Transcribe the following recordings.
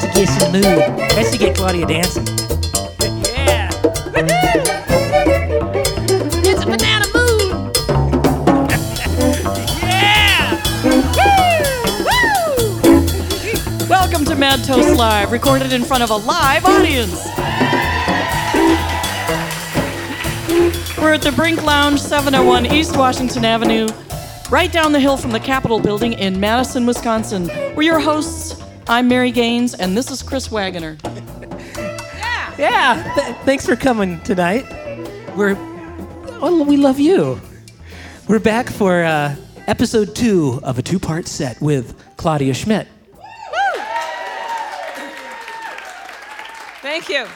That's to get some mood. That's to get Claudia dancing. Yeah. It's a banana moon. Yeah. Welcome to Mad Toast Live, recorded in front of a live audience. We're at the Brink Lounge, 701 East Washington Avenue, right down the hill from the Capitol building in Madison, Wisconsin. We're your hosts. I'm Mary Gaines, and this is Chris Wagoner. Yeah. Th- thanks for coming tonight. We're well, we love you. We're back for uh, episode two of a two-part set with Claudia Schmidt. Thank you.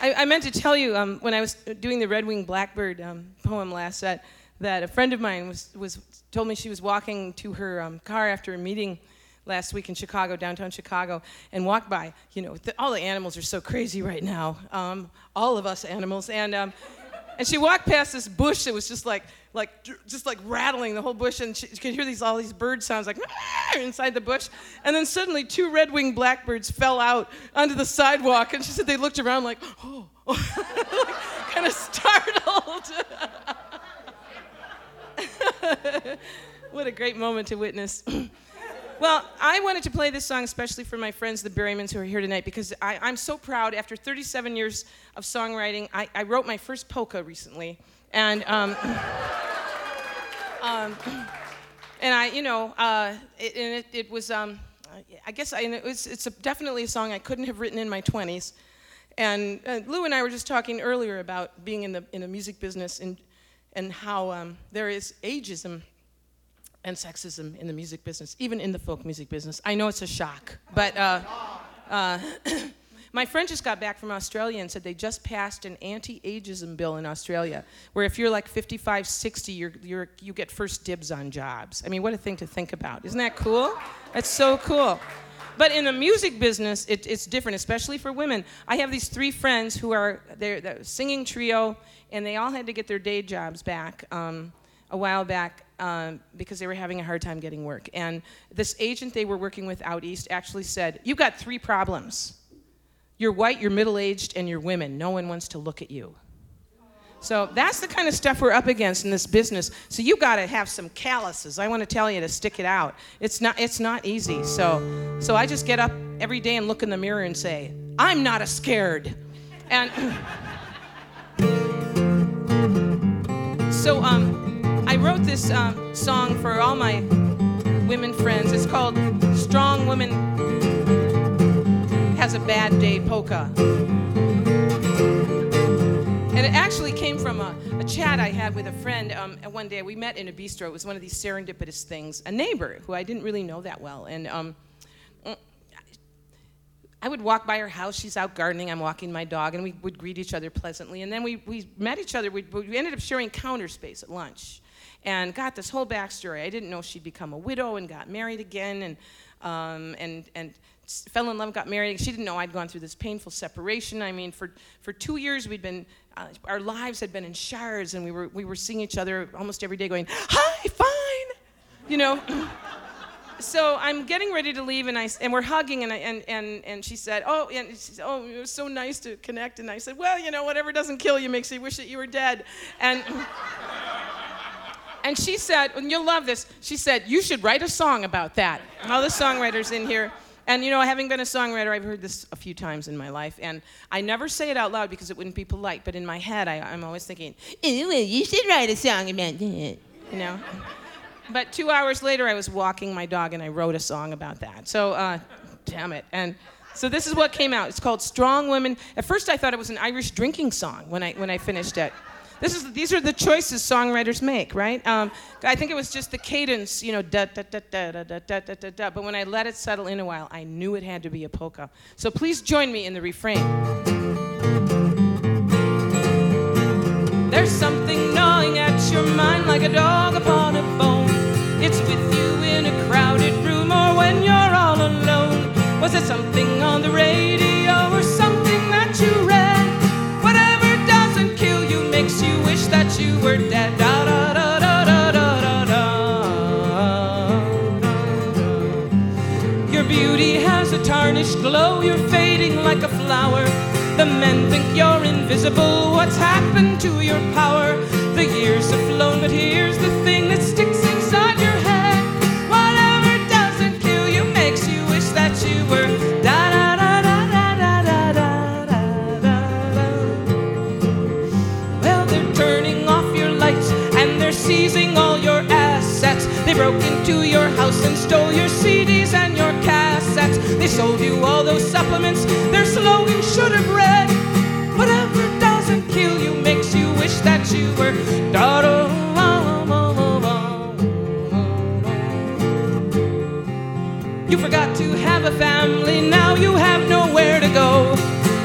I, I meant to tell you um, when I was doing the Red Wing Blackbird um, poem last set that a friend of mine was, was told me she was walking to her um, car after a meeting last week in Chicago, downtown Chicago, and walked by. You know, the, all the animals are so crazy right now. Um, all of us animals, and um, and she walked past this bush that was just like like just like rattling the whole bush, and she, she could hear these all these bird sounds like inside the bush, and then suddenly two red-winged blackbirds fell out onto the sidewalk, and she said they looked around like oh, kind of startled. what a great moment to witness. Well, I wanted to play this song especially for my friends, the Berrymans, who are here tonight, because I, I'm so proud. After 37 years of songwriting, I, I wrote my first polka recently, and um, um, and I, you know, uh, it, and it, it was, um, I guess, I, it was, it's a, definitely a song I couldn't have written in my 20s. And uh, Lou and I were just talking earlier about being in the in the music business and and how um, there is ageism and sexism in the music business, even in the folk music business. I know it's a shock, but uh, uh, my friend just got back from Australia and said they just passed an anti-ageism bill in Australia, where if you're like 55, 60, you're, you're, you get first dibs on jobs. I mean, what a thing to think about. Isn't that cool? That's so cool. But in the music business, it, it's different, especially for women. I have these three friends who are they're, they're singing trio, and they all had to get their day jobs back um, a while back um, because they were having a hard time getting work. And this agent they were working with out east actually said, You've got three problems. You're white, you're middle aged, and you're women. No one wants to look at you. So that's the kind of stuff we're up against in this business. So you got to have some calluses. I want to tell you to stick it out. It's not it's not easy. So so I just get up every day and look in the mirror and say, I'm not a scared. And so um, I wrote this um, song for all my women friends. It's called Strong Woman Has a Bad Day Polka. And it actually came from a, a chat I had with a friend um, one day. We met in a bistro. It was one of these serendipitous things. A neighbor who I didn't really know that well. And um, I would walk by her house. She's out gardening. I'm walking my dog, and we would greet each other pleasantly. And then we, we met each other. We, we ended up sharing counter space at lunch and got this whole backstory. I didn't know she'd become a widow and got married again and, um, and, and fell in love, got married. She didn't know I'd gone through this painful separation. I mean, for, for two years, we'd been, uh, our lives had been in shards, and we were, we were seeing each other almost every day going, Hi, fine. You know? so I'm getting ready to leave, and I and we're hugging, and I, and and and she said, "Oh, and she said, oh, it was so nice to connect." And I said, "Well, you know, whatever doesn't kill you makes you wish that you were dead." And and she said, and you'll love this. She said, "You should write a song about that." And All the songwriters in here. And you know, having been a songwriter, I've heard this a few times in my life, and I never say it out loud because it wouldn't be polite. But in my head, I, I'm always thinking, "Oh, well, "You should write a song about that," you know. But two hours later, I was walking my dog and I wrote a song about that. So, uh, damn it. And so this is what came out. It's called Strong Women. At first, I thought it was an Irish drinking song when I, when I finished it. This is, these are the choices songwriters make, right? Um, I think it was just the cadence, you know, da da da da da da da da da da. But when I let it settle in a while, I knew it had to be a polka. So please join me in the refrain. There's something gnawing at your mind like a dog upon a bone. It's with you in a crowded room or when you're all alone. Was it something on the radio wish that you were dead. Da, da, da, da, da, da, da, da. Your beauty has a tarnished glow, you're fading like a flower. The men think you're invisible. What's happened to your power? The years have flown, but here's the thing that sticks They broke into your house and stole your CDs and your cassettes. They sold you all those supplements. Their slogan should have read, "Whatever doesn't kill you makes you wish that you were." Da. You forgot to have a family, now you have nowhere to go.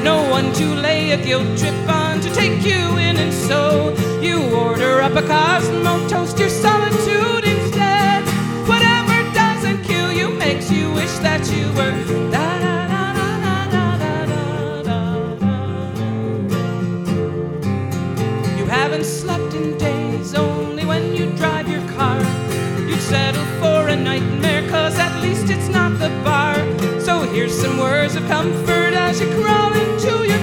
No one to lay a guilt trip on to take you in, and so you order up a Cosmo, toast your solitude that you were. You haven't slept in days, only when you drive your car. You settle for a nightmare, cause at least it's not the bar. So here's some words of comfort as you crawl into your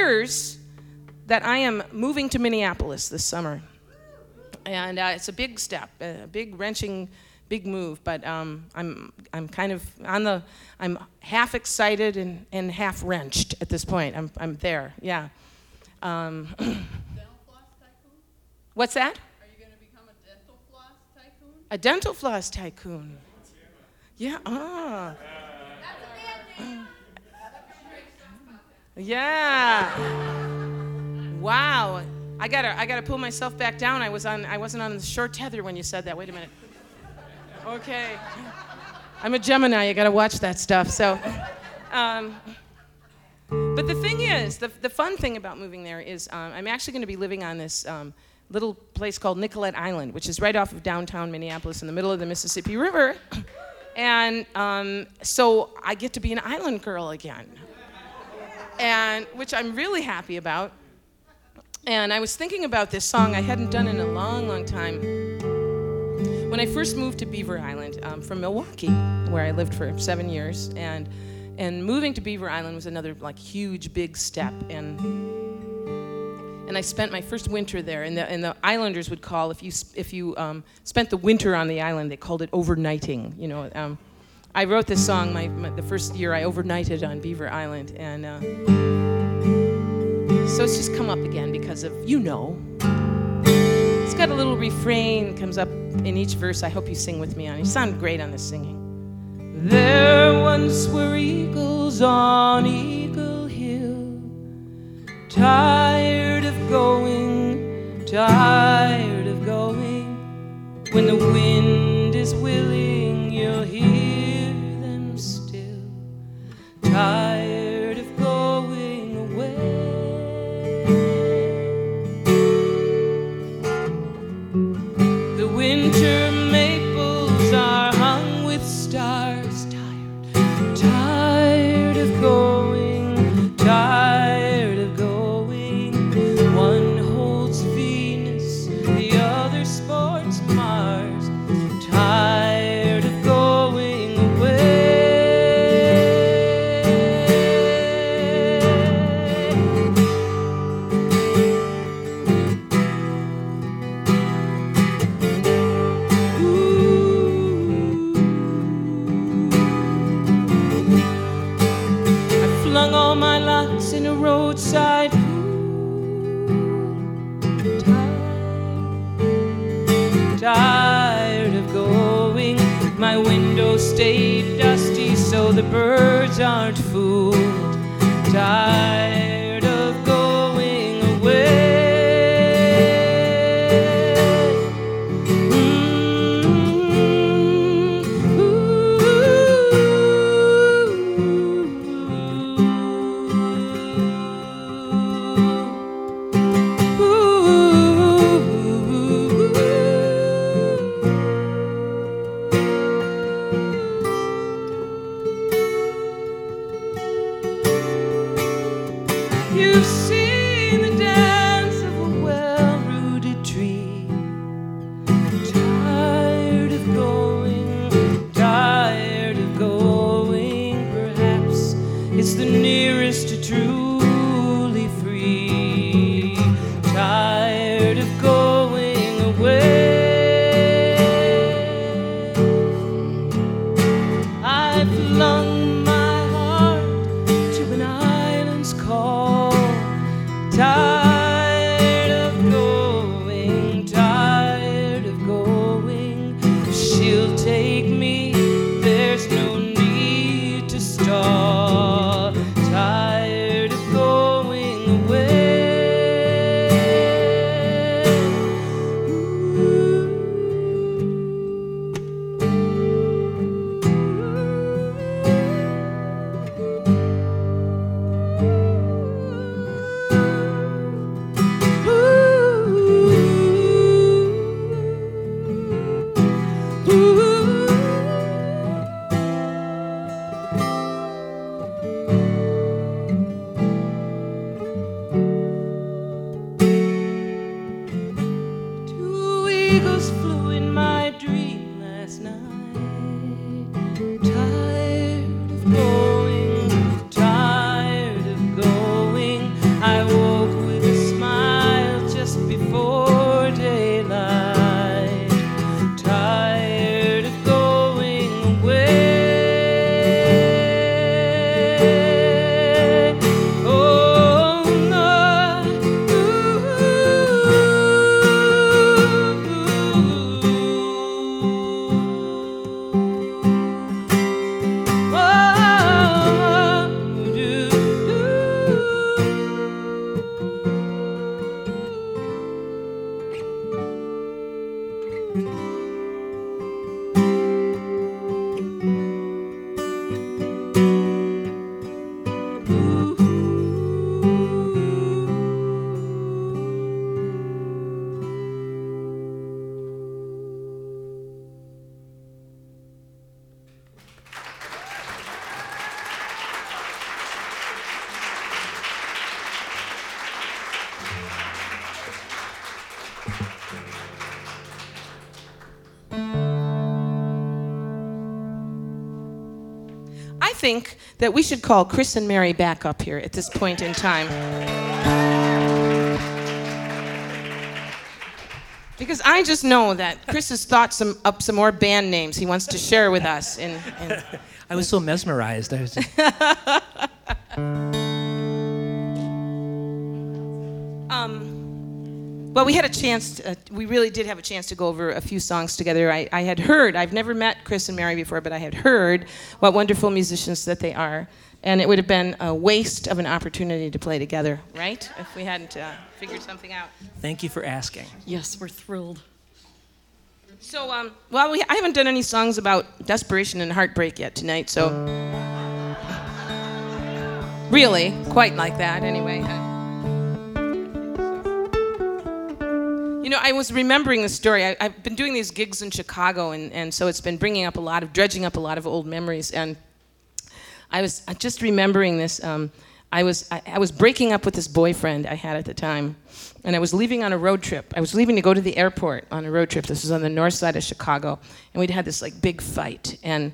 appears that I am moving to Minneapolis this summer. And uh, it's a big step, a big wrenching, big move. But um, I'm, I'm kind of on the, I'm half excited and, and half wrenched at this point. I'm, I'm there, yeah. Um, what's that? Are you going to become a dental floss tycoon? A dental floss tycoon. Yeah. Ah. Yeah. Wow. I gotta I gotta pull myself back down. I was on I wasn't on the short tether when you said that. Wait a minute. Okay. I'm a Gemini. You gotta watch that stuff. So. Um, but the thing is, the, the fun thing about moving there is um, I'm actually to be living on this um, little place called Nicollet Island, which is right off of downtown Minneapolis in the middle of the Mississippi River. And um, so I get to be an island girl again, and which I'm really happy about. And I was thinking about this song I hadn't done in a long, long time. When I first moved to Beaver Island um, from Milwaukee, where I lived for seven years, and and moving to Beaver Island was another like huge, big step. And and I spent my first winter there. And the, and the Islanders would call if you if you um, spent the winter on the island, they called it overnighting. You know, um, I wrote this song my, my the first year I overnighted on Beaver Island, and uh, so it's just come up again because of you know. It's got a little refrain comes up in each verse. I hope you sing with me on. You sound great on this singing. There once were eagles on Eagle Hill, tired of going, tired of going. When the wind is willing, you'll hear 开 think that we should call Chris and Mary back up here at this point in time. Because I just know that Chris has thought some, up some more band names he wants to share with us. And, and I was so mesmerized. I was just, well, we had a chance. To, uh, we really did have a chance to go over a few songs together. I, I had heard. I've never met Chris and Mary before, but I had heard what wonderful musicians that they are, and it would have been a waste of an opportunity to play together, right? If we hadn't uh, figured something out. thank you for asking. Yes, we're thrilled. So, um, well, we, I haven't done any songs about desperation and heartbreak yet tonight, so. Really, quite like that, anyway. You know, I was remembering the story. I, I've been doing these gigs in Chicago, and, and so it's been bringing up a lot of, dredging up a lot of old memories. And I was just remembering this. Um, I was I, I was breaking up with this boyfriend I had at the time, and I was leaving on a road trip. I was leaving to go to the airport on a road trip. This was on the north side of Chicago, and we'd had this like big fight. And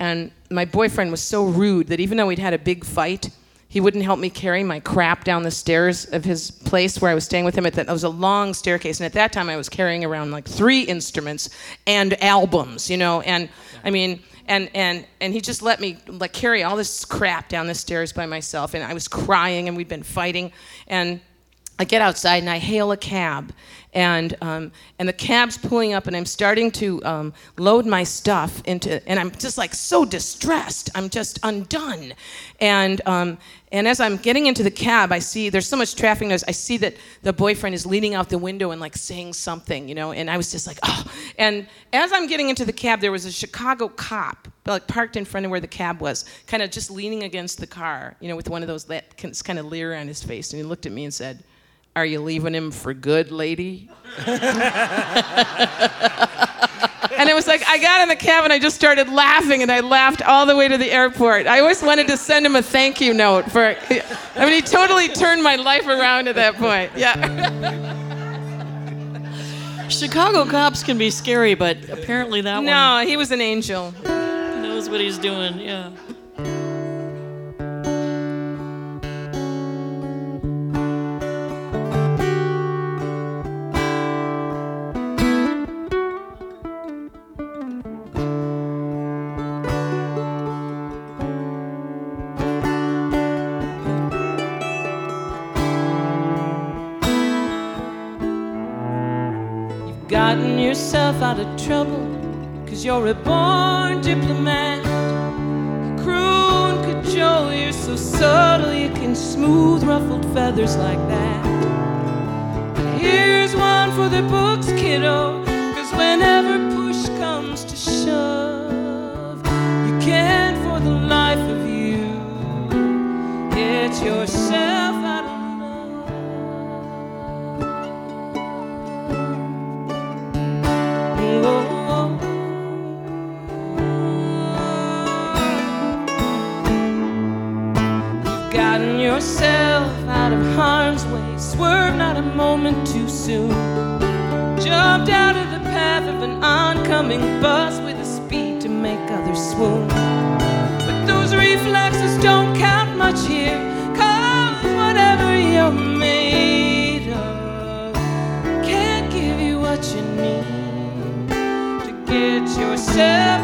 and my boyfriend was so rude that even though we'd had a big fight, he wouldn't help me carry my crap down the stairs of his place where I was staying with him. At that, it was a long staircase, and at that time I was carrying around like three instruments and albums, you know. And I mean, and and and he just let me like carry all this crap down the stairs by myself, and I was crying, and we'd been fighting, and I get outside and I hail a cab, and um, and the cab's pulling up, and I'm starting to um, load my stuff into, and I'm just like so distressed. I'm just undone, and um, and as I'm getting into the cab, I see there's so much traffic noise. I see that the boyfriend is leaning out the window and like saying something, you know, and I was just like, oh. And as I'm getting into the cab, there was a Chicago cop like parked in front of where the cab was, kind of just leaning against the car, you know, with one of those that kind of leer on his face, and he looked at me and said. Are you leaving him for good, lady? and it was like I got in the cab and I just started laughing and I laughed all the way to the airport. I always wanted to send him a thank you note for I mean he totally turned my life around at that point. Yeah. Chicago cops can be scary, but apparently that one No, he was an angel. knows what he's doing. Yeah. Yourself out of trouble cuz you're a born diplomat. Croon cajole, you're so subtle you can smooth ruffled feathers like that. Here's one for the books, kiddo, cause whenever moment too soon. Jumped out of the path of an oncoming bus with a speed to make others swoon. But those reflexes don't count much here. Cause whatever you're made of can't give you what you need to get yourself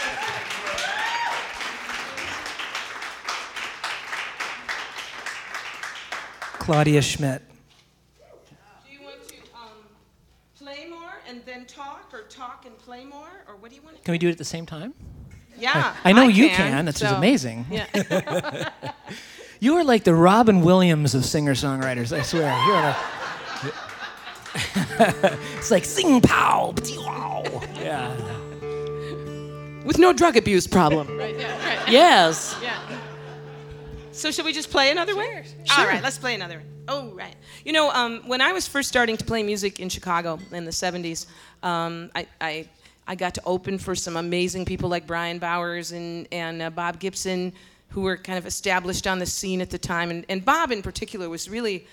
Claudia Schmidt. Do you want to um, play more and then talk, or talk and play more, or what do you want to? Can we do it at the same time? Yeah, I know you can. That's just amazing. Yeah. You are like the Robin Williams of singer songwriters, I swear. You're like, it's like sing pow, wow. Yeah. With no drug abuse problem. right. Yeah. Right. Yes. Yeah. So should we just play another one? All right, let's play another one. Oh, right. You know, um, when I was first starting to play music in Chicago in the 70s, um, I, I, I got to open for some amazing people like Bryan Bowers and, and uh, Bob Gibson, who were kind of established on the scene at the time. And, and Bob, in particular, was really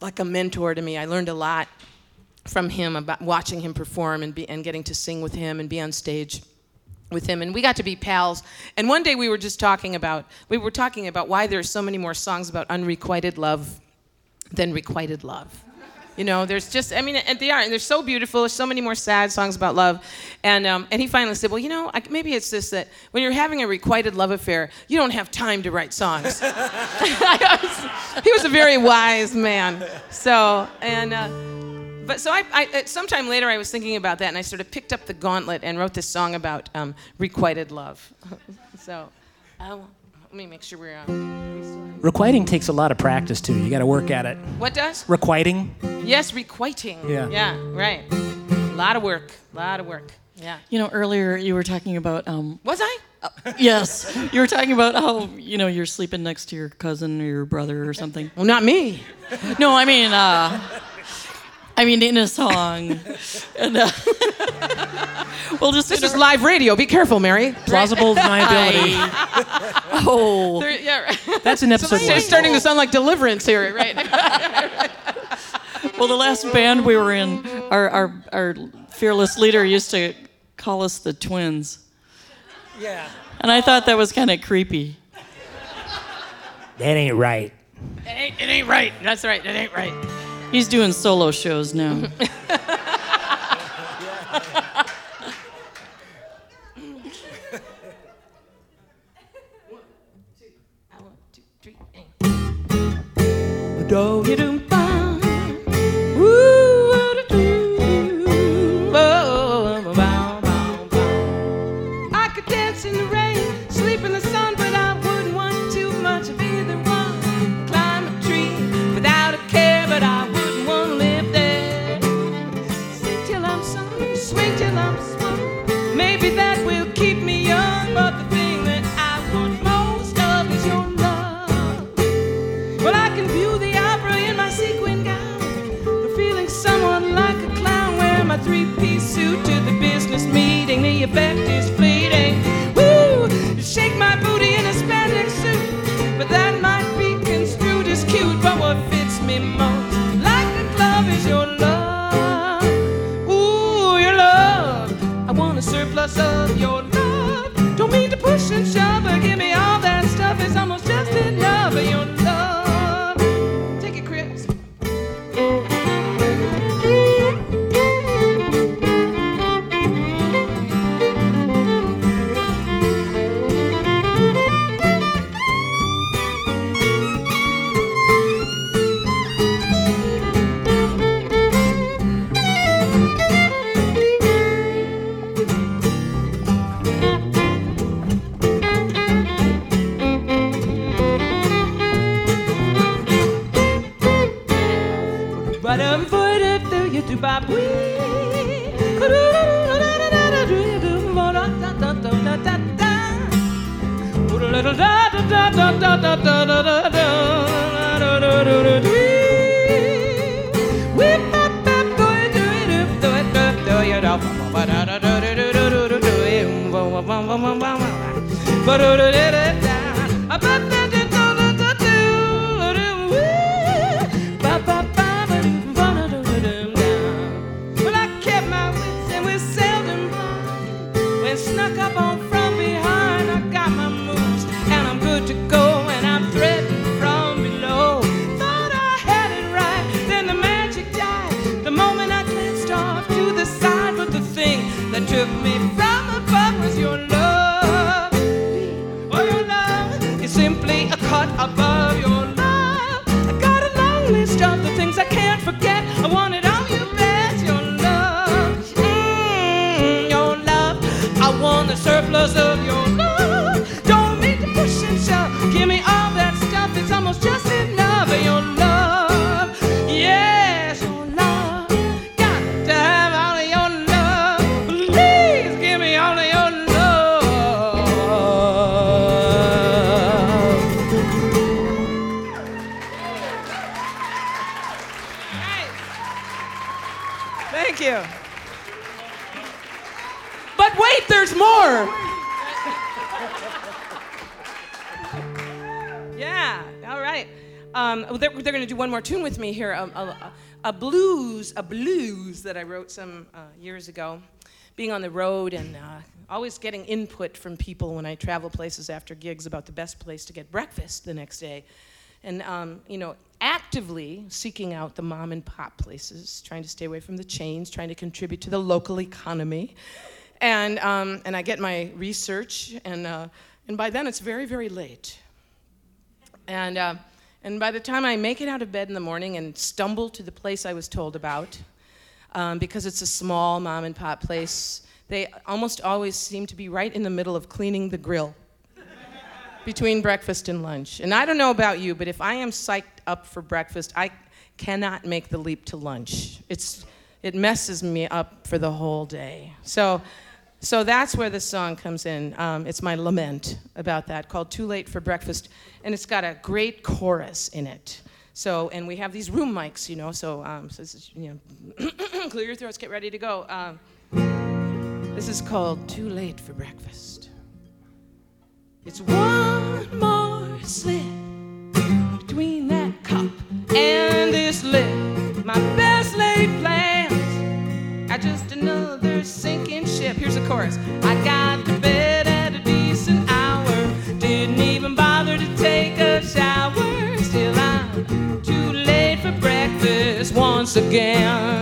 like a mentor to me. I learned a lot from him about watching him perform and, be, and getting to sing with him and be on stage with him and we got to be pals. And one day we were just talking about we were talking about why there's so many more songs about unrequited love than requited love. You know there's just i mean and they are and they're so beautiful. There's so many more sad songs about love. And um, and he finally said well you know I, maybe it's just that when you're having a requited love affair you don't have time to write songs. He was a very wise man. So and uh, but so I, I, at sometime later, I was thinking about that, and I sort of picked up the gauntlet and wrote this song about um, requited love. so, uh, let me make sure we're. on. Requiting takes a lot of practice too. You got to work at it. what does? Requiting? Yes, requiting. Yeah. Yeah. Right. A lot of work. A lot of work. Yeah. You know, earlier you were talking about um, Was I? yes, you were talking about how you know you're sleeping next to your cousin or your brother or something. Well, not me. No, I mean, uh, I mean in a song. And, uh, we'll just This is live radio. Be careful, Mary. Plausible deniability. I, oh, There- yeah. Right. That's an episode It's one. starting to sound like Deliverance here, right? well, the last band we were in, our, our our fearless leader used to call us the twins, Yeah. and I thought that was kind of creepy. That ain't right. it, ain't, it ain't right. That's right. It ain't right. He's doing solo shows now. One, two, three, and. Do-you-dum-bum. Tune with me here. A, a, a blues, a blues that I wrote some uh, years ago. Being on the road and uh, always getting input from people when I travel places after gigs about the best place to get breakfast the next day and um, you know actively seeking out the mom and pop places trying to stay away from the chains trying to contribute to the local economy and, um, and i get my research and, uh, and by then it's very very late and, uh, and by the time i make it out of bed in the morning and stumble to the place i was told about um, because it's a small mom and pop place they almost always seem to be right in the middle of cleaning the grill between breakfast and lunch. And I don't know about you, but if I am psyched up for breakfast, I cannot make the leap to lunch. It's, it messes me up for the whole day. So, so that's where this song comes in. Um, it's my lament about that called Too Late for Breakfast. And it's got a great chorus in it. So, and we have these room mics, you know, so, um, so this is, you know, clear your throats, get ready to go. Um, this is called Too Late for Breakfast. It's one more slip between that I got to bed at a decent hour. Didn't even bother to take a shower. Still, I'm too late for breakfast once again.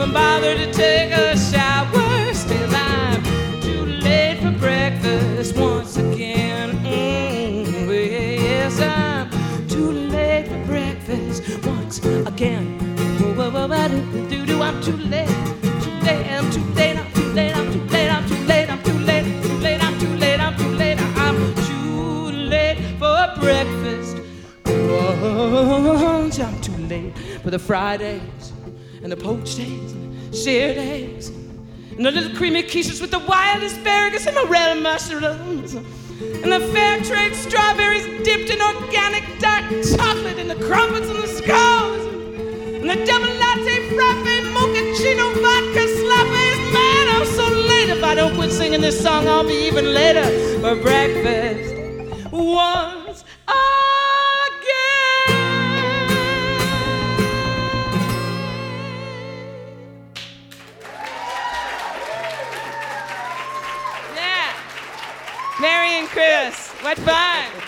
Even bother to take a shower. Still, I'm too late for breakfast once again. Mm, yes, I'm too late for breakfast once again. Do, do, I'm too late. Too late, I'm too late, I'm too late, I'm too late, I'm too late, I'm too late, I'm too late, I'm too late, I'm too late for breakfast. Whoa, I'm too late for the eggs and the poached eggs and the seared eggs and the little creamy quiches with the wild asparagus and the red mushrooms and the fair trade strawberries dipped in organic dark chocolate and the crumpets and the scones and the double latte frappe mochaccino vodka slappies. Man, I'm oh, so late. If I don't quit singing this song, I'll be even later for breakfast. Once what fun.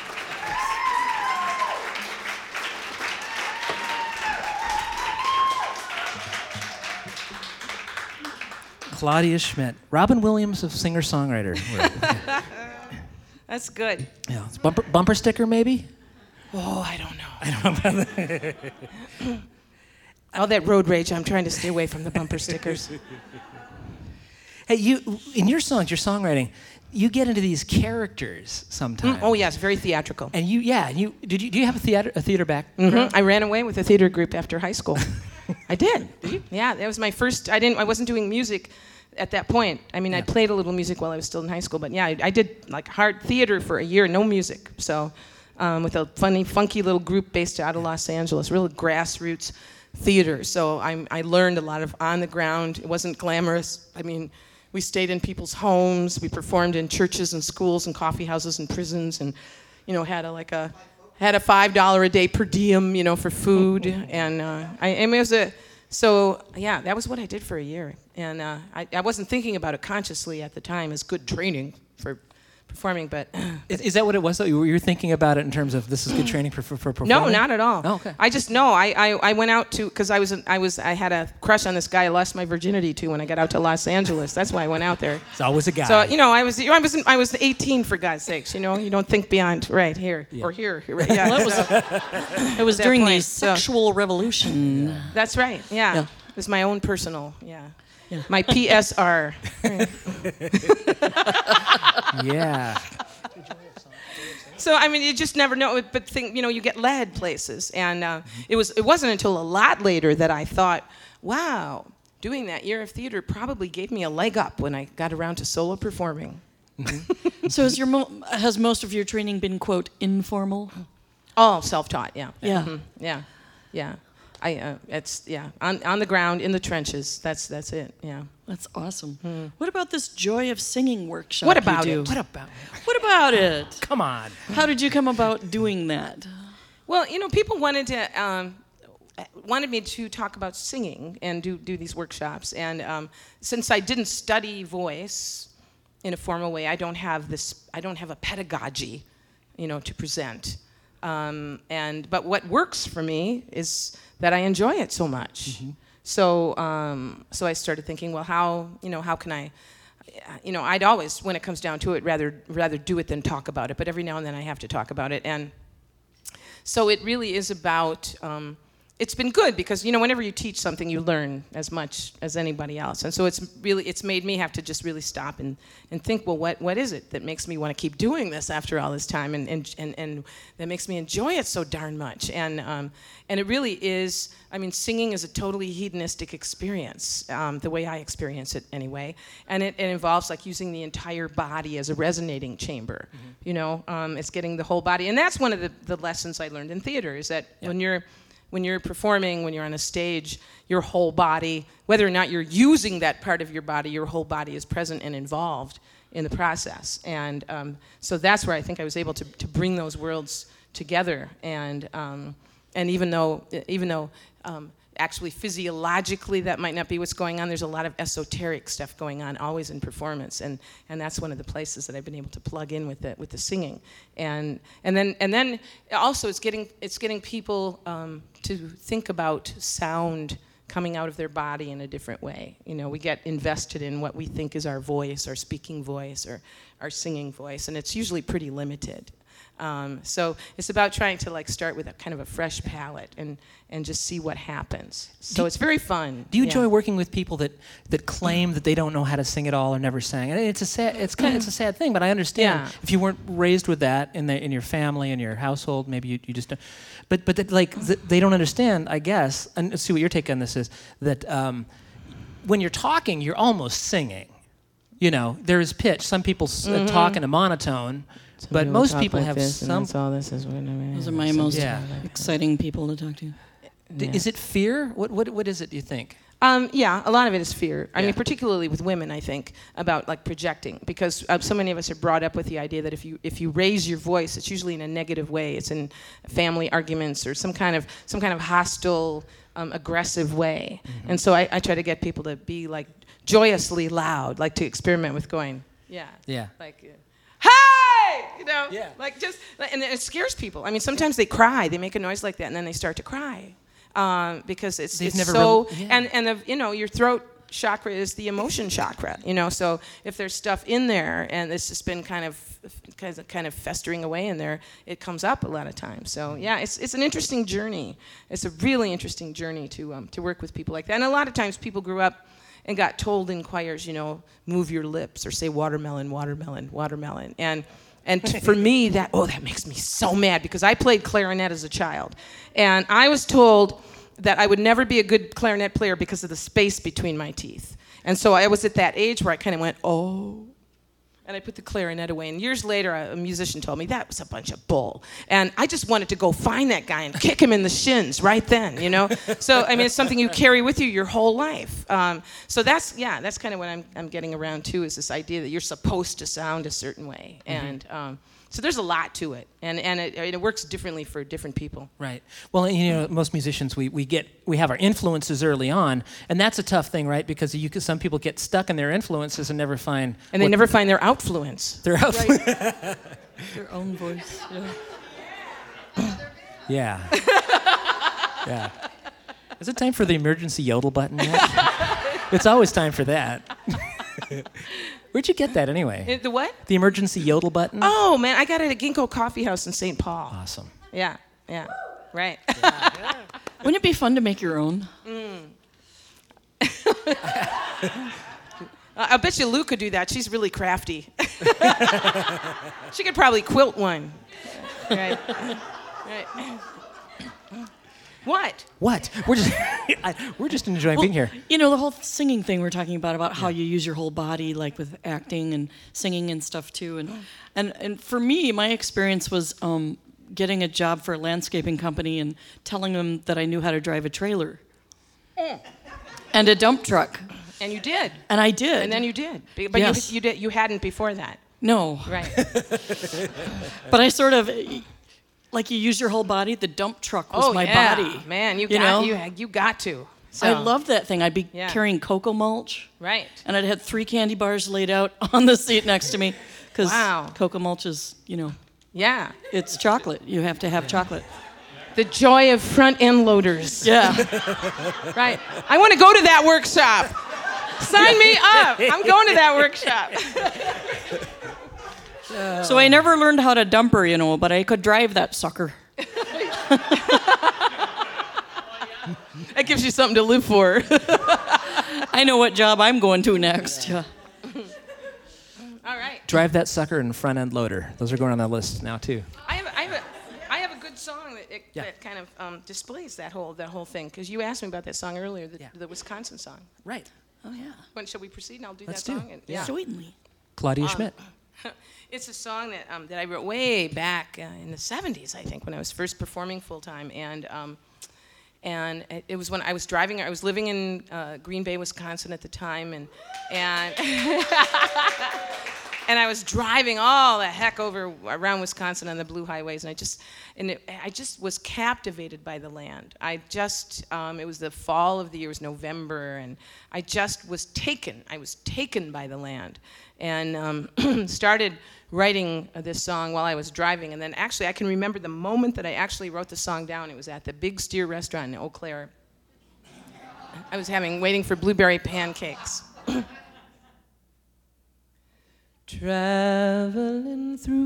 Claudia Schmidt, Robin Williams of singer songwriter. That's good. yeah, it's bumper, bumper sticker maybe. Oh, I don't know. I don't know about that. All that road rage, I'm trying to stay away from the bumper stickers. Hey, you in your songs, your songwriting, you get into these characters sometimes. oh, yes, very theatrical. And you, yeah, and you did you do you have a theater a theater background? Mhm. I ran away with a theater group after high school. I did. Did you? Yeah, that was my first. I didn't. I wasn't doing music at that point. I mean, I played a little music while I was still in high school, but yeah, I, I did like hard theater for a year, no music. So, um, with a funny, funky little group based out of Los Angeles, real grassroots theater. So I, I learned a lot of on the ground. It wasn't glamorous. I mean, we stayed in people's homes. We performed in churches and schools and coffee houses and prisons, and you know, had a like a had a five dollar a day per diem, you know, for food, and uh, I, I mean, it was a so yeah, that was what I did for a year, and uh, I, I wasn't thinking about it consciously at the time as good training for performing, but Is, is that what it was? Though you were you were thinking about it in terms of this is good training for for, for performing? no, not at all. Oh, okay. I just no. I, I, I went out to because I was I was I had a crush on this guy I lost my virginity to when I got out to Los Angeles. That's why I went out there. It's always a guy. So you know, I was I was I was 18 for God's sakes. You know, you don't think beyond right here or here. Right, yeah. Well, it was, it was that during the point, so- sexual revolution. That's right. Yeah. Yeah. It was my own personal. Yeah. My PSR. yeah. So I mean, you just never know. But think, you know, you get led places, and uh, it was it wasn't until a lot later that I thought, wow, doing that year of theater probably gave me a leg up when I got around to solo performing. So has your mo- has most of your training been quote informal? All self-taught. Yeah. Yeah. Mhm. Yeah. Yeah. I uh, it's yeah on on the ground in the trenches. That's that's it. Yeah. That's awesome. What about this joy of singing workshop? What you about do? it? What about? it? What about it? Come on. How did you come about doing that? Well, you know, people wanted to um, wanted me to talk about singing and do do these workshops. And um, since I didn't study voice in a formal way, I don't have this. I don't have a pedagogy, you know, to present. Um, and but what works for me is that I enjoy it so much. So um, so I started thinking, well, how you know how can I you know, I'd always, when it comes down to it, rather rather do it than talk about it. But every now and then I have to talk about it, and so it really is about um, it's been good because you know whenever you teach something you learn as much as anybody else. And so it's really it's made me have to just really stop and, and think well what, what is it that makes me want to keep doing this after all this time? And, and, and, and that makes me enjoy it so darn much. And, um, and it really is i mean singing is a totally hedonistic experience um, the way i experience it anyway. And it, it involves like using the entire body as a resonating chamber you know? Um, it's getting the whole body. And that's one of the, the lessons i learned in theater is that when you're when you're performing, when you're on a stage, your whole body, whether or not you're using that part of your body, your whole body is present and involved in the process. And um, so that's where I think I was able to, to bring those worlds together. And, um, and even though, even though um, actually physiologically that might not be what's going on, there's a lot of esoteric stuff going on always in performance. And, and that's one of the places that I've been able to plug in with the, with the singing. And, and, then, and then also it's getting, it's getting people um, to think about sound coming out of their body in a different way. You know, we get invested in what we think is our voice, our speaking voice, or our singing voice, and it's usually pretty limited. Um, so it's about trying to like start with a kind of a fresh palette and, and just see what happens. So it's very fun. Do you Yeah. enjoy working with people that, that claim that they don't know how to sing at all or never sang? And it's a sad, it's kind of, it's a sad thing, but I understand Yeah. if you weren't raised with that in the, in your family in your household, maybe you, you just don't. But but that, like th- they don't understand, I guess. And let's see what your take on this is that um, when you're talking, you're almost singing. You know, there is pitch. Some people s- uh, talk in a monotone, but most people have this, some. all this is what I mean. Those are my most Yeah. exciting people to talk to. D- Is it fear? What what what is it? Do you think? Um, yeah, a lot of it is fear. I Yeah. mean, particularly with women, I think about like projecting because uh, so many of us are brought up with the idea that if you if you raise your voice, it's usually in a negative way. It's in family arguments or some kind of some kind of hostile, um, aggressive way. Mm-hmm. And so I, I try to get people to be like joyously loud, like to experiment with going, yeah, Yeah. like. Uh, Hey, you know, Yeah. like just, and it scares people. I mean, sometimes they cry, they make a noise like that, and then they start to cry um, because it's, They've it's never so, yeah. and and the, you know your throat chakra is the emotion chakra you know so if there's stuff in there and it's just been kind of kind of kind of festering away in there it comes up a lot of times. So yeah it's, it's an interesting journey. It's a really interesting journey to um, to work with people like that. And a lot of times people grew up and got told in choirs you know move your lips or say watermelon watermelon watermelon. And and for me that oh that makes me so mad because i played clarinet as a child and i was told that I would never be a good clarinet player because of the space between my teeth. And so I was at that age where I kind of went, oh. And I put the clarinet away. And years later, a musician told me that was a bunch of bull. And I just wanted to go find that guy and kick him in the shins right then, you know? So, I mean, it's something you carry with you your whole life. Um, so that's, yeah, that's kind of what I'm, I'm getting around to is this idea that you're supposed to sound a certain way. And um, so there's a lot to it. And, and it, it works differently for different people. Right. Well, you know, most musicians we, we get we have our influences early on, and that's a tough thing, right? Because you some people get stuck in their influences and never find And they what never find their outfluence. their out. Their own voice. Yeah. Yeah. yeah. Is it time for the emergency yodel button yet? it's always time for that. Where'd you get that anyway? The what? The emergency yodel button? Oh man, I got it at Ginkgo Coffee House in St. Paul. Awesome. Yeah, yeah, right. Wouldn't it be fun to make your own? Mm. I I bet you Lou could do that. She's really crafty. she could probably quilt one. Right. Right. What? What? We're just I, we're just enjoying being here. You know, the whole singing thing we're talking about, about how you use your whole body, like with acting and singing and stuff too. And, and, and for me, my experience was um, getting a job for a landscaping company and telling them that I knew how to drive a trailer and a dump truck. And you did. And I did. And then you did. But Yes. you, you did. You hadn't before that. No. Right. But I sort of, like you use your whole body, the dump truck was oh my yeah, body. man. You, You got know? you. You got to. So, I love that thing. I'd be Yeah. carrying cocoa mulch. Right. and I'd had three candy bars laid out on the seat next to me because Wow. cocoa mulch is, you know, Yeah. it's chocolate. You have to have chocolate. The joy of front end loaders. Yeah. Right. I want to go to that workshop. Sign me up. I'm going to that workshop. so I never learned how to dumper, you know, but I could drive that sucker. that gives you something to live for. I know what job I'm going to next. Yeah. All right. Drive that sucker and front end loader. Those are going on the list now too. I have, I have, a, I have a good song that, it, Yeah. that kind of um, displays that whole that whole thing. Because you asked me about that song earlier, the, Yeah. the Wisconsin song. Right. Oh yeah. When shall we proceed? And I'll do Let's that do. song. And, Yeah. Certainly. Claudia Schmidt. it's a song that, um, that I wrote way back uh, in the 70s, I think, when I was first performing full time. And, um, and it, it was when I was driving, I was living in uh, Green Bay, Wisconsin at the time. And, and, and I was driving all the heck over around Wisconsin on the blue highways. And I just, and it, I just was captivated by the land. I just, um, it was the fall of the year, it was November. And I just was taken. I was taken by the land and um, started writing this song while I was driving. And then actually, I can remember the moment that I actually wrote the song down. It was at the Big Steer restaurant in Eau Claire. I was having waiting for blueberry pancakes. Traveling through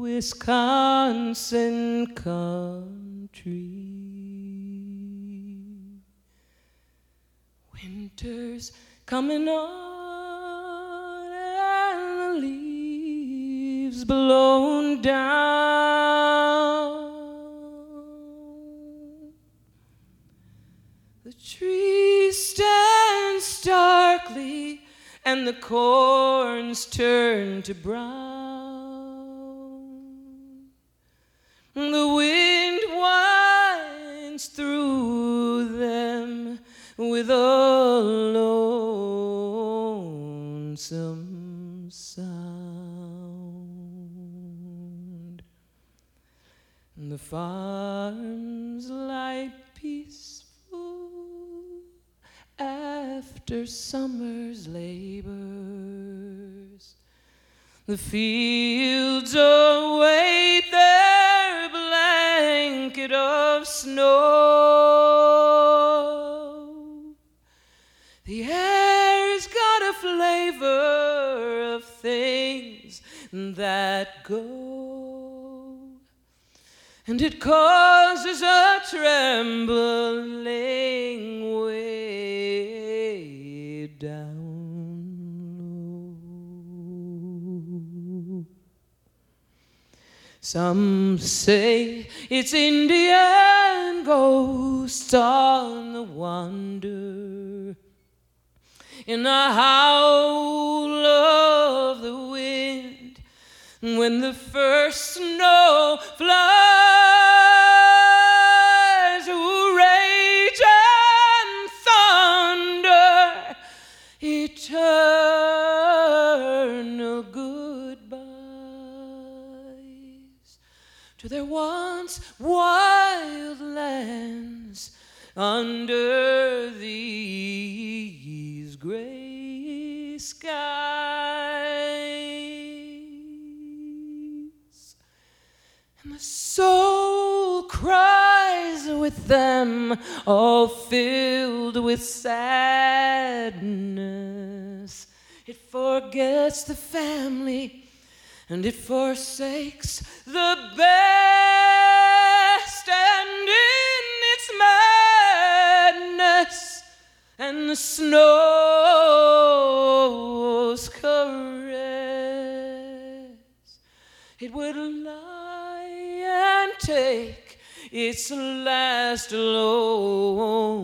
Wisconsin country. Winter's coming on and the leaves blown down. The trees stand starkly and the corns turn to brown. The wind winds through them with a lonesome sound. And the farms lie peaceful after summer's labors. The fields await their blanket of snow. That go, and it causes a trembling way down low. Some say it's Indian ghosts on the wander in the howl of the wind when the first snow flies who rage and thunder eternal goodbyes to their once wild lands under these gray skies. Soul cries with them, all filled with sadness. It forgets the family and it forsakes the best, and in its madness and the snow's caress, it would and take its last lonely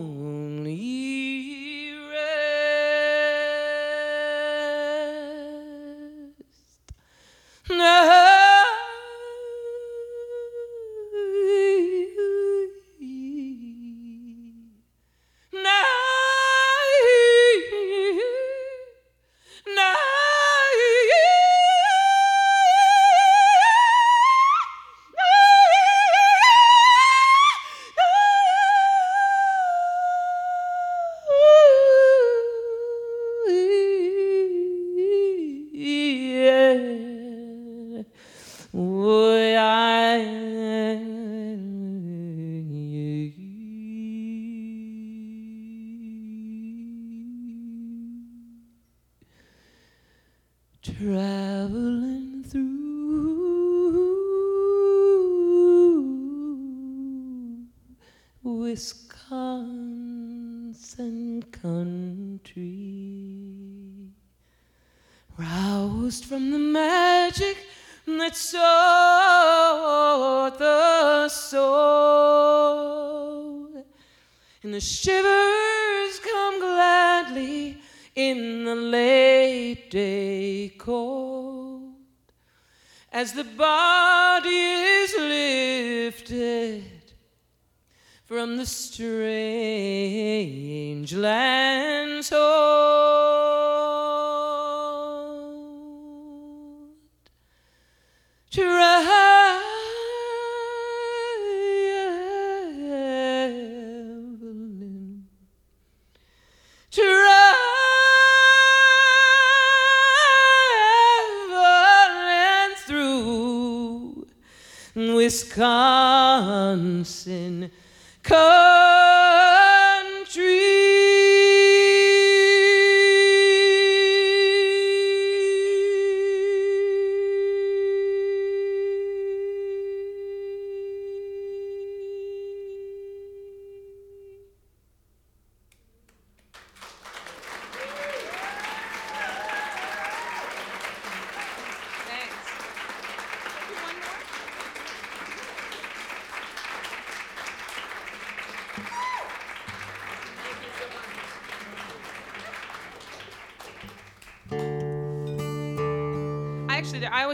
sim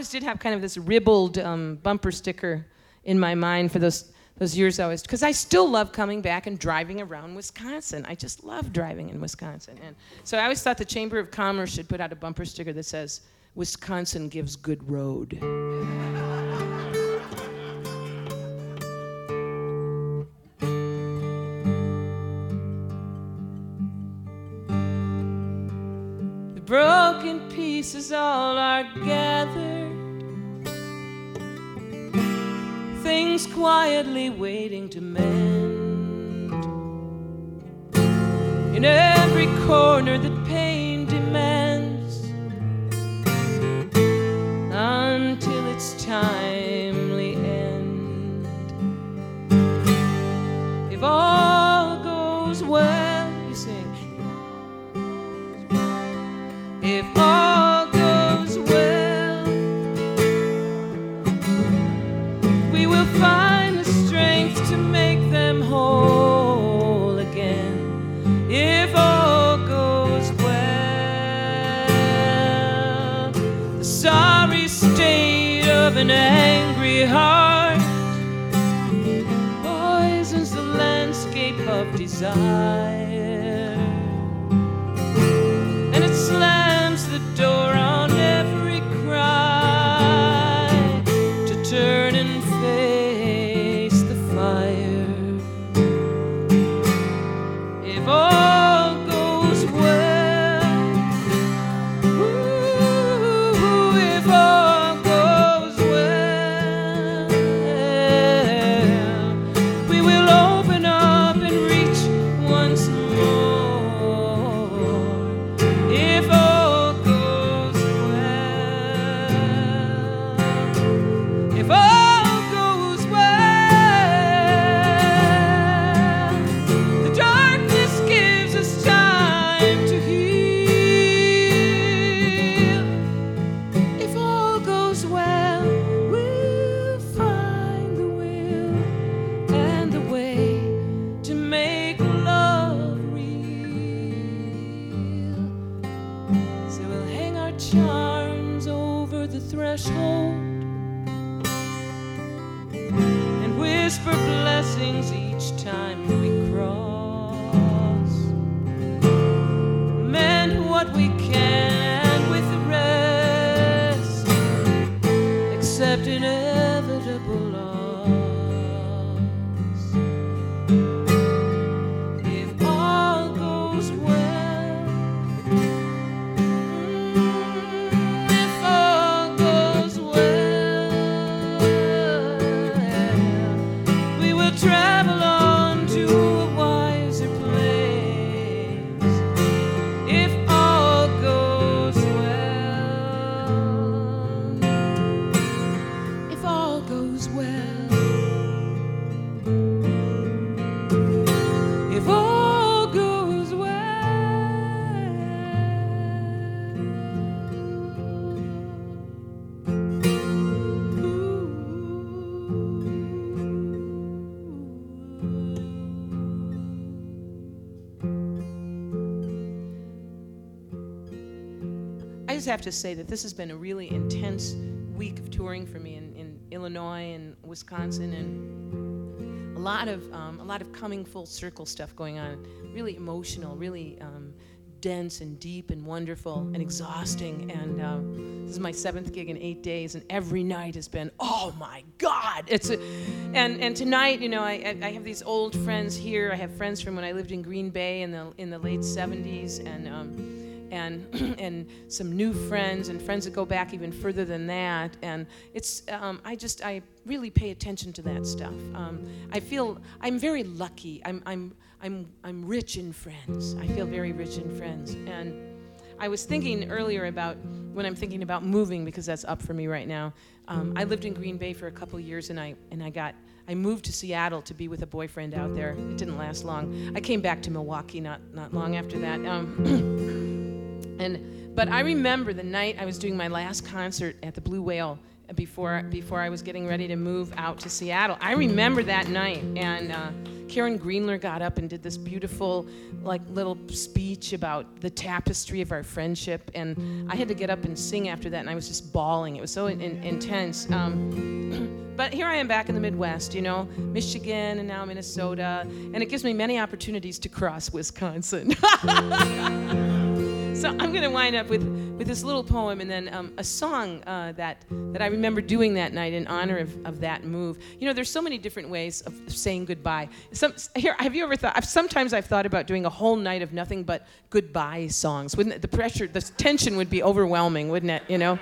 always did have kind of this ribald um, bumper sticker in my mind for those those years I was because I still love coming back and driving around Wisconsin. I just love driving in Wisconsin, and so I always thought the Chamber of Commerce should put out a bumper sticker that says "Wisconsin gives good road." quietly waiting to mend. Have to say that this has been a really intense week of touring for me in, in Illinois and Wisconsin, and a lot of um, a lot of coming full circle stuff going on. Really emotional, really um, dense and deep and wonderful and exhausting. And um, this is my seventh gig in eight days, and every night has been, oh my God! It's a, and and tonight, you know, I, I have these old friends here. I have friends from when I lived in Green Bay in the in the late '70s, and. And and some new friends and friends that go back even further than that. And it's um, I just I really pay attention to that stuff. Um, I feel I'm very lucky. I'm I'm I'm I'm rich in friends. I feel very rich in friends. And I was thinking earlier about when I'm thinking about moving because that's up for me right now. Um, I lived in Green Bay for a couple years and I and I got I moved to Seattle to be with a boyfriend out there. It didn't last long. I came back to Milwaukee not not long after that. Um, and but I remember the night I was doing my last concert at the Blue Whale before before I was getting ready to move out to Seattle. I remember that night, and uh, Karen Greenler got up and did this beautiful, like little speech about the tapestry of our friendship, and I had to get up and sing after that, and I was just bawling. It was so in, in, intense. Um, but here I am back in the Midwest, you know, Michigan and now Minnesota, and it gives me many opportunities to cross Wisconsin. so I'm going to wind up with, with this little poem and then um, a song uh, that, that I remember doing that night in honor of, of that move. You know, there's so many different ways of saying goodbye. Some, here, have you ever thought, I've, sometimes I've thought about doing a whole night of nothing but goodbye songs. Wouldn't it, the pressure, the tension would be overwhelming, wouldn't it, you know?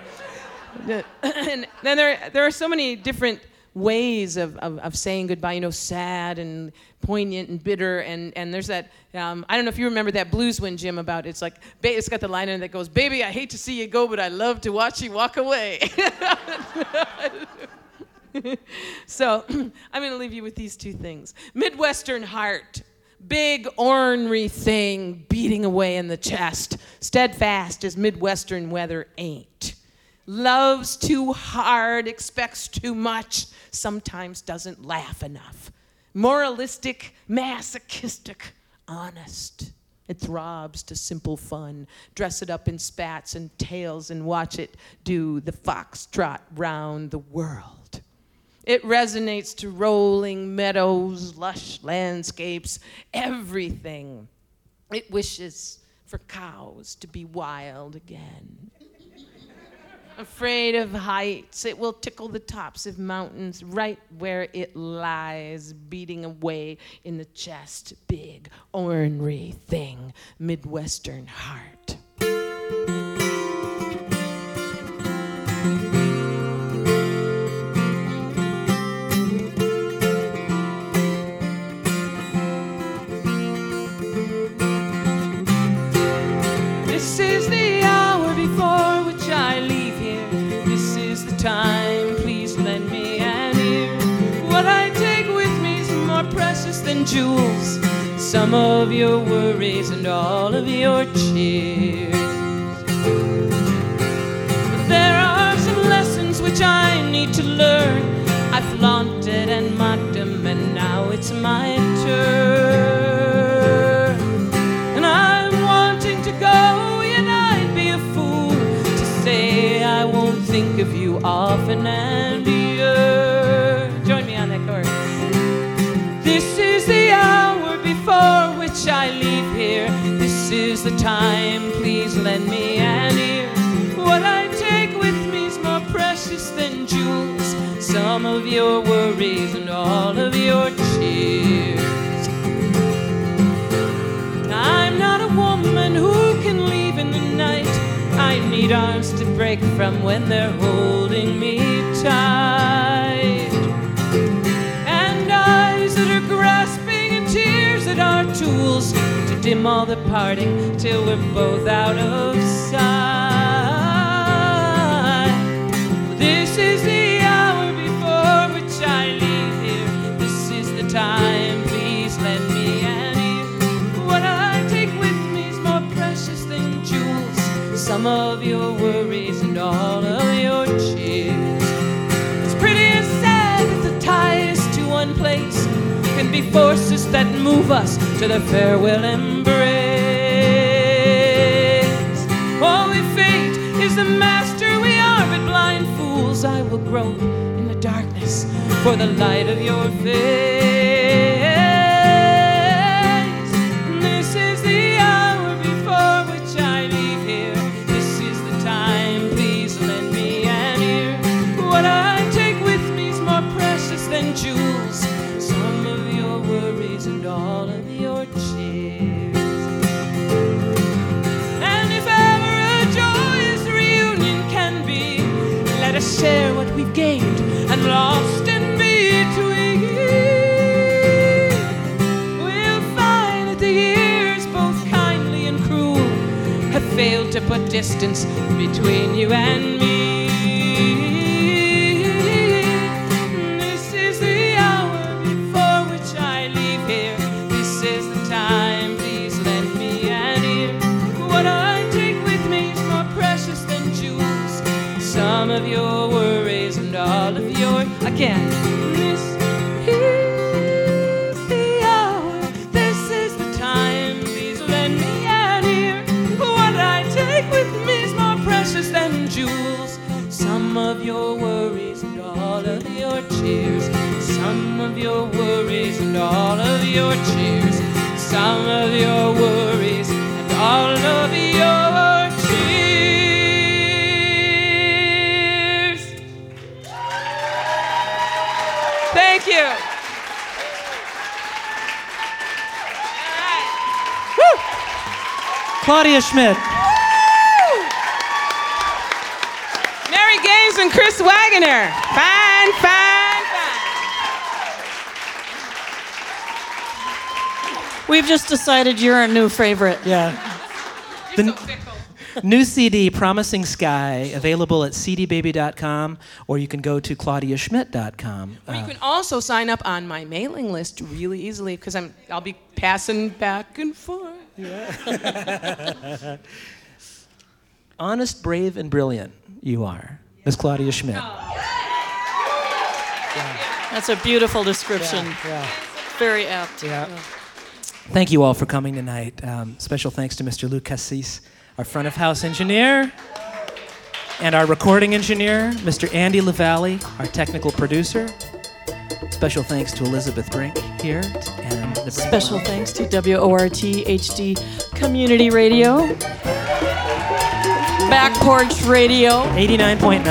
and then there, there are so many different ways of, of, of, saying goodbye, you know, sad and poignant and bitter. And, and there's that, um, I don't know if you remember that blues one, Jim, about it's like, it's got the line in it that goes, Baby, I hate to see you go, but I love to watch you walk away. so I'm going to leave you with these two things Midwestern heart. Big ornery thing beating away in the chest, steadfast as Midwestern weather ain't loves too hard, expects too much, sometimes doesn't laugh enough. Moralistic, masochistic, honest. It throbs to simple fun. Dress it up in spats and tails and watch it do the foxtrot round the world. It resonates to rolling meadows, lush landscapes, everything. It wishes for cows to be wild again afraid of heights. It will tickle the tops of mountains right where it lies, beating away in the chest. Big, ornery thing, Midwestern heart. Than jewels. Some of your worries and all of your cheers. But there are some lessons which I need to learn. I flaunted and mocked them, and now it's my turn. And I'm wanting to go, yet I'd be a fool to say I won't think of you often and time, please lend me an ear. What I take with me is more precious than jewels. Some of your worries and all of your cheers. I'm not a woman who can leave in the night. I need arms to break from when they're holding me tight. And eyes that are grasping at our tools to dim all the parting till we're both out of sight. This is the hour before which I leave here. This is the time, please let me at. What I take with me is more precious than jewels. Some of your worries and all of be forces that move us to the farewell embrace. Oh, fate is the master, we are but blind fools. I will grope in the darkness for the light of your face. Share what we've gained and lost in between. We'll find that the years, both kindly and cruel, have failed to put distance between you and me. Some of your worries and all of your cheers. Some of your worries and all of your cheers. Some of your worries and all of your cheers. Thank you. Claudia Schmidt. Mary Gaines and Chris Wagoner. Fine, fine, fine. We've just decided you're our new favorite. Yeah. You're The- so. New CD, Promising Sky, available at cdbaby.com, or you can go to claudiaschmidt.com. Or you can also sign up on my mailing list really easily because I'm I'll be passing back and forth. Yeah. honest, brave, and brilliant you are, Miss Claudia Schmidt. That's a beautiful description. Yeah. Very apt. Yeah. Thank you all for coming tonight. Um, special thanks to Mr. Luc Cassis, our front of house engineer, and our recording engineer, Mr. Andy LaValle, our technical producer. Special thanks to Elizabeth Brink here and the Brink Special thanks to WORT HD Community Radio, Back Porch Radio. 89.9.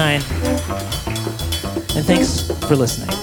And thanks for listening.